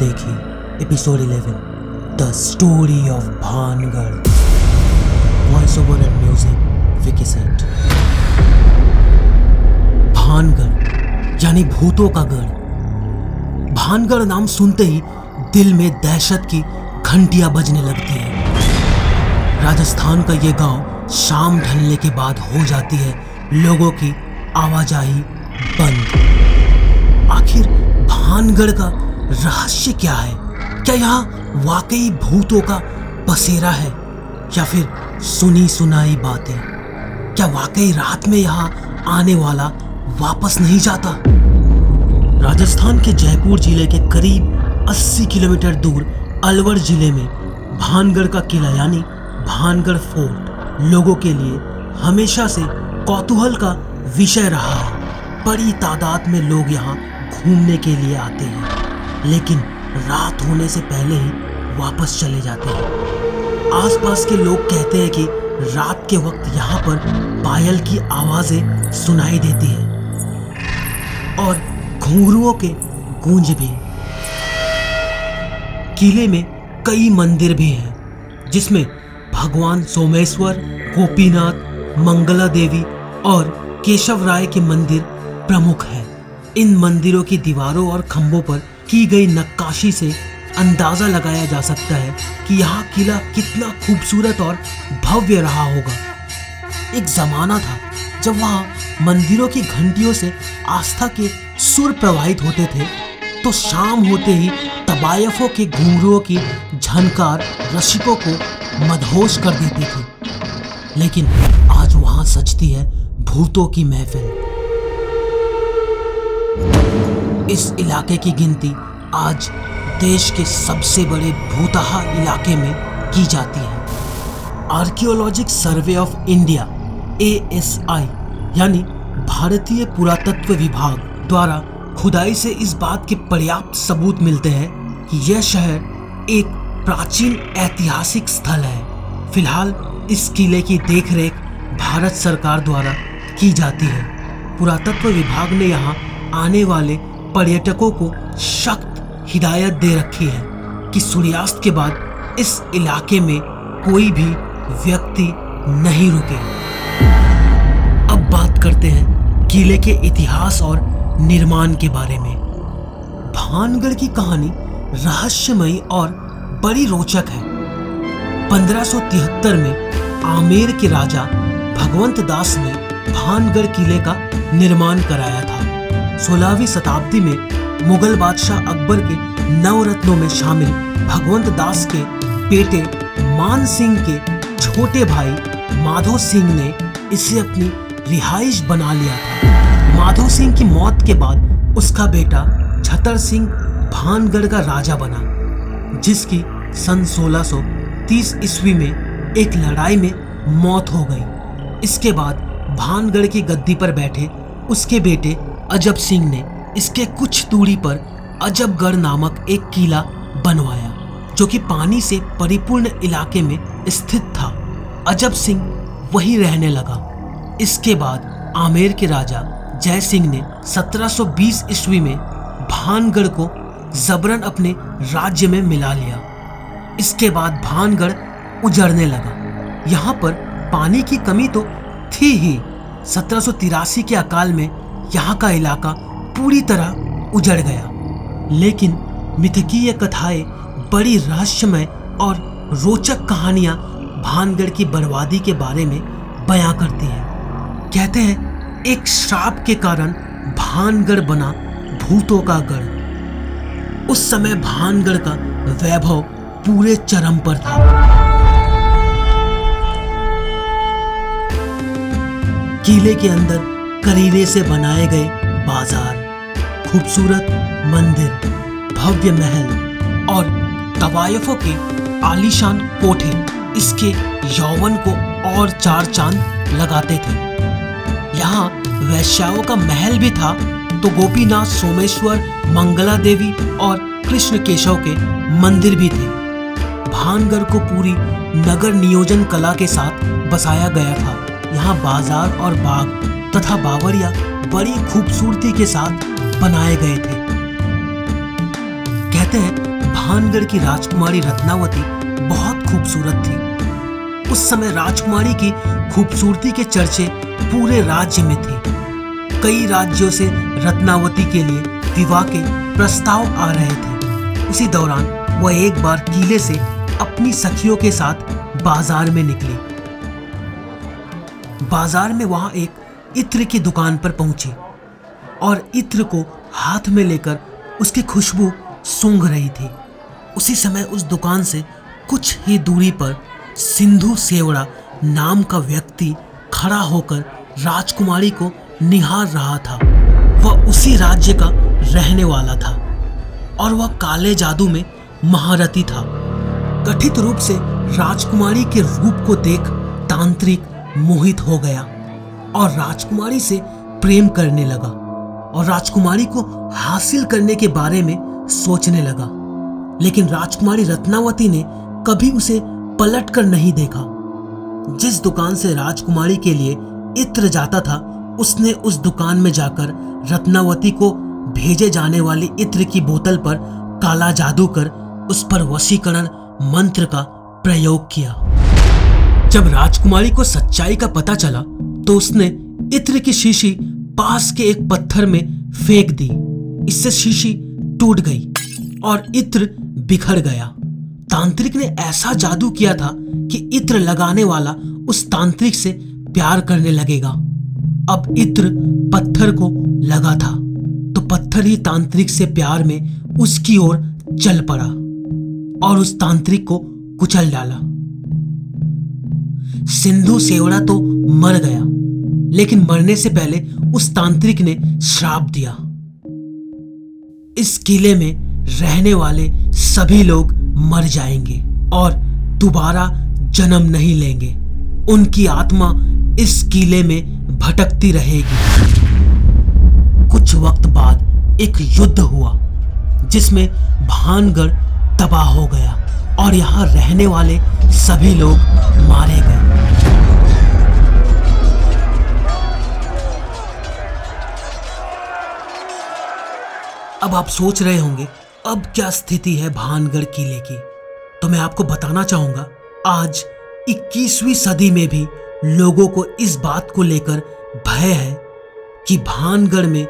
देखिए episode 11 the story of Bhangarh voice over and music Vicky set Bhangarh यानी भूतों का गढ़। भानगढ़ नाम सुनते ही दिल में दहशत की घंटियाँ बजने लगती है। राजस्थान का ये गाँव शाम ढलने के बाद हो जाती है। लोगों की आवाजाही बंद। आखिर भानगढ़ का रहस्य क्या है? क्या यहाँ वाकई भूतों का बसेरा है? या फिर सुनी सुनाई बातें? क्या वाकई रात में यहाँ आने वाला वापस नहीं जाता? राजस्थान के जयपुर ज़िले के करीब 80 किलोमीटर दूर अलवर ज़िले में भानगढ़ का किला यानी भानगढ़ फोर्ट लोगों के लिए हमेशा से कौतूहल का विषय रहा। है बड़ी तादाद में लोग यहाँ घूमने के लिए आते हैं। लेकिन रात होने से पहले ही वापस चले जाते हैं। आसपास के लोग कहते हैं कि रात के वक्त यहाँ पर पायल की आवाज़ें सुनाई देती है और घुंघरुओं के गूंज भी। किले में कई मंदिर भी हैं, जिसमें भगवान सोमेश्वर, गोपीनाथ, मंगला देवी और केशव राय के मंदिर प्रमुख है। इन मंदिरों की दीवारों और खंभों पर की गई नक्काशी से अंदाज़ा लगाया जा सकता है कि यहाँ किला कितना खूबसूरत और भव्य रहा होगा। एक जमाना था जब वहाँ मंदिरों की घंटियों से आस्था के सुर प्रवाहित होते थे तो शाम होते ही तबायफों के घुंघरुओं की झनकार रसिकों को मदहोश कर देती थी। लेकिन आज वहाँ सजती है भूतों की महफिल। इस इलाके की गिनती आज देश के सबसे बड़े भूतहा इलाके में की जाती है। Archaeological survey of India ASI यानी भारतीय पुरातत्व विभाग द्वारा खुदाई से इस बात के पर्याप्त सबूत मिलते हैं कि यह शहर एक प्राचीन ऐतिहासिक स्थल है। फ़िलहाल इस किले की देखरेख भारत सरकार द्वारा की जाती है। पुरातत्व विभाग ने यहाँ आने वाले पर्यटकों को सख्त हिदायत दे रखी है कि सूर्यास्त के बाद इस इलाके में कोई भी व्यक्ति नहीं रुके। अब बात करते हैं किले के इतिहास और निर्माण के बारे में। भानगढ़ की कहानी रहस्यमयी और बड़ी रोचक है। 1573 में आमेर के राजा भगवंत दास ने भानगढ़ किले का निर्माण कराया था। 16वीं शताब्दी में मुगल बादशाह अकबर के नवरत्नों में शामिल भगवंत दास के बेटे मान सिंह के छोटे भाई माधो सिंह ने इसे अपनी रिहाइश बना लिया था। माधो सिंह की मौत के बाद उसका बेटा छतर सिंह भानगढ़ का राजा बना, जिसकी सन 1630 ईस्वी में एक लड़ाई में मौत हो गई। इसके बाद भानगढ़ की गद्दी पर बैठे उसके बेटे अजब सिंह ने इसके कुछ दूरी पर अजबगढ़ नामक एक किला बनवाया, जो कि पानी से परिपूर्ण इलाके में स्थित था। अजब सिंह वही रहने लगा। इसके बाद आमेर के राजा जय सिंह ने 1720 ईस्वी में भानगढ़ को जबरन अपने राज्य में मिला लिया। इसके बाद भानगढ़ उजड़ने लगा। यहाँ पर पानी की कमी तो थी ही। सत्रह सौ तिरासी के अकाल में यहाँ का इलाका पूरी तरह उजड़ गया। लेकिन मिथकीय कथाएँ, बड़ी रहस्यमय और रोचक कहानियाँ भानगढ़ की बर्बादी के बारे में बयां करती हैं। कहते हैं, एक श्राप के कारण भानगढ़ बना भूतों का गढ़। उस समय भानगढ़ का वैभव पूरे चरम पर था। किले के अंदर करीने से बनाए गए बाज़ार, खूबसूरत मंदिर, भव्य महल और तवायफों के आलीशान कोठे इसके यौवन को और चार चाँद लगाते थे। यहाँ वैश्याओं का महल भी था तो गोपीनाथ सोमेश्वर, मंगला देवी और कृष्ण केशव के मंदिर भी थे। भानगढ़ को पूरी नगर नियोजन कला के साथ बसाया गया था। यहाँ बाज़ार और बाग तथा बावरिया बड़ी खूबसूरती के साथ बनाए गए थे। कहते हैं, भानगढ़ की राजकुमारी रत्नावती बहुत खूबसूरत थी। उस समय राजकुमारी की खूबसूरती के चर्चे पूरे राज्य में थे। कई राज्यों से रत्नावती के लिए विवाह के प्रस्ताव आ रहे थे। उसी दौरान वह एक बार किले से अपनी सखियों के साथ बाज़ार में निकली। बाज़ार में वहाँ एक इत्र की दुकान पर पहुँची और इत्र को हाथ में लेकर उसकी खुशबू सूंघ रही थी। उसी समय उस दुकान से कुछ ही दूरी पर सिंधु सेवड़ा नाम का व्यक्ति खड़ा होकर राजकुमारी को निहार रहा था। वह उसी राज्य का रहने वाला था और वह काले जादू में महारथी था। कथित रूप से राजकुमारी के रूप को देख तांत्रिक मोहित हो गया। और राजकुमारी से प्रेम करने लगा और राजकुमारी को हासिल करने के बारे में सोचने लगा। लेकिन राजकुमारी रत्नावती ने कभी उसे पलट कर नहीं देखा। जिस दुकान से राजकुमारी के लिए इत्र जाता था, उसने उस दुकान में जाकर रत्नावती को भेजे जाने वाली इत्र की बोतल पर काला जादू कर उस पर वशीकरण मंत्र का प्रयोग किया। जब राजकुमारी को सच्चाई का पता चला तो उसने इत्र की शीशी पास के एक पत्थर में फेंक दी। इससे शीशी टूट गई और इत्र बिखर गया। तांत्रिक ने ऐसा जादू किया था कि इत्र लगाने वाला उस तांत्रिक से प्यार करने लगेगा। अब इत्र पत्थर को लगा था तो पत्थर ही तांत्रिक से प्यार में उसकी ओर चल पड़ा और उस तांत्रिक को कुचल डाला। सिंधु सेवड़ा तो मर गया। लेकिन मरने से पहले उस तांत्रिक ने श्राप दिया। इस किले में रहने वाले सभी लोग मर जाएँगे और दोबारा जन्म नहीं लेंगे। उनकी आत्मा इस किले में भटकती रहेगी। कुछ वक्त बाद एक युद्ध हुआ, जिसमें भानगढ़ तबाह हो गया और यहाँ रहने वाले सभी लोग मारे गए। अब आप सोच रहे होंगे, अब क्या स्थिति है भानगढ़ किले की? तो मैं आपको बताना चाहूँगा, आज 21वीं सदी में भी लोगों को इस बात को लेकर भय है कि भानगढ़ में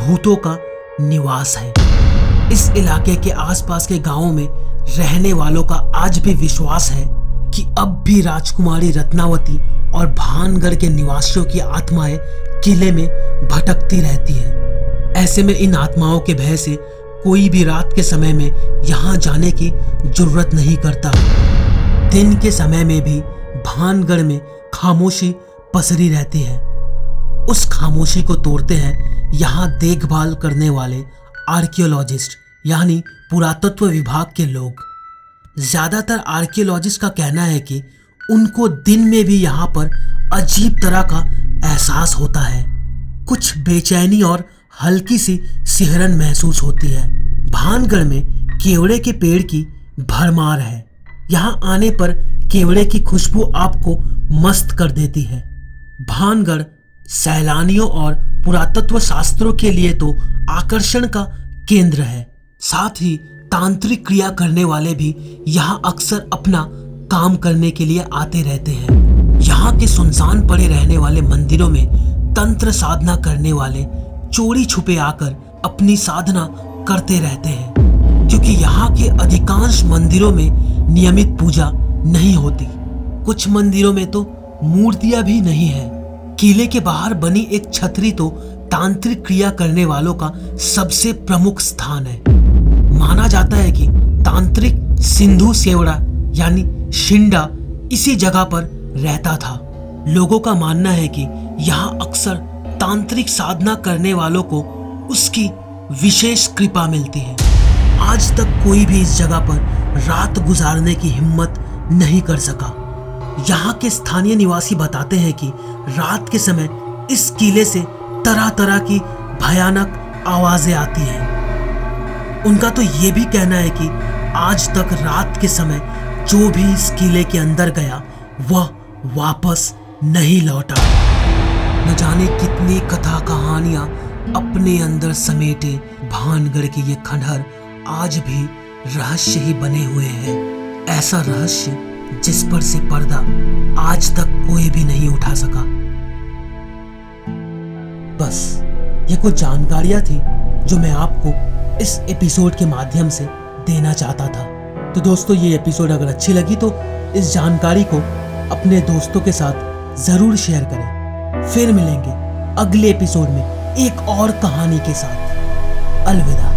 भूतों का निवास है। इस इलाके के आसपास के गाँवों में रहने वालों का आज भी विश्वास है कि अब भी राजकुमारी रत्नावती और भानगढ़ के निवासियों की आत्माएँ किले में भटकती रहती है। ऐसे में इन आत्माओं के भय से कोई भी रात के समय में यहाँ जाने की ज़रूरत नहीं करता। दिन के समय में भी भानगढ़ में खामोशी पसरी रहती है। उस खामोशी को तोड़ते हैं यहाँ देखभाल करने वाले आर्कियोलॉजिस्ट, यानी पुरातत्व विभाग के लोग। ज़्यादातर आर्कियोलॉजिस्ट का कहना है कि उनको दिन में भी यहाँ पर अजीब तरह का एहसास होता है। कुछ बेचैनी और हल्की सी सिहरन महसूस होती है। भानगढ़ में केवड़े के पेड़ की भरमार है। यहाँ आने पर केवड़े की खुशबू आपको मस्त कर देती है। भानगढ़ सैलानियों और पुरातत्व शास्त्रों के लिए तो आकर्षण का केंद्र है। साथ ही तांत्रिक क्रिया करने वाले भी यहाँ अक्सर अपना काम करने के लिए आते रहते हैं। यहाँ के सुनसान पड़े रहने वाले मंदिरों में तंत्र साधना करने वाले चोरी छुपे आकर अपनी साधना करते रहते हैं, क्योंकि यहाँ के अधिकांश मंदिरों में नियमित पूजा नहीं होती। कुछ मंदिरों में तो मूर्तियाँ भी नहीं है। किले के बाहर बनी एक छतरी तो तांत्रिक क्रिया करने वालों का सबसे प्रमुख स्थान है। माना जाता है कि तांत्रिक सिंधु सेवड़ा, यानी शिंडा, इसी जगह पर रहता था। लोगों का मानना है कि यहाँ अक्सर तांत्रिक साधना करने वालों को उसकी विशेष कृपा मिलती है। आज तक कोई भी इस जगह पर रात गुजारने की हिम्मत नहीं कर सका। यहाँ के स्थानीय निवासी बताते हैं कि रात के समय इस किले से तरह तरह की भयानक आवाज़ें आती हैं। उनका तो ये भी कहना है कि आज तक रात के समय जो भी इस किले के अंदर गया, वह वापस नहीं लौटा। न जाने कितनी कथा कहानियाँ अपने अंदर समेटे भानगढ़ के ये खंडहर आज भी रहस्य ही बने हुए हैं। ऐसा रहस्य जिस पर से पर्दा आज तक कोई भी नहीं उठा सका। बस, ये कुछ जानकारियाँ थी जो मैं आपको इस एपिसोड के माध्यम से देना चाहता था। तो दोस्तों, ये एपिसोड अगर अच्छी लगी तो इस जानकारी को अपने दोस्तों के साथ ज़रूर शेयर करें। फिर मिलेंगे अगले एपिसोड में एक और कहानी के साथ। अलविदा।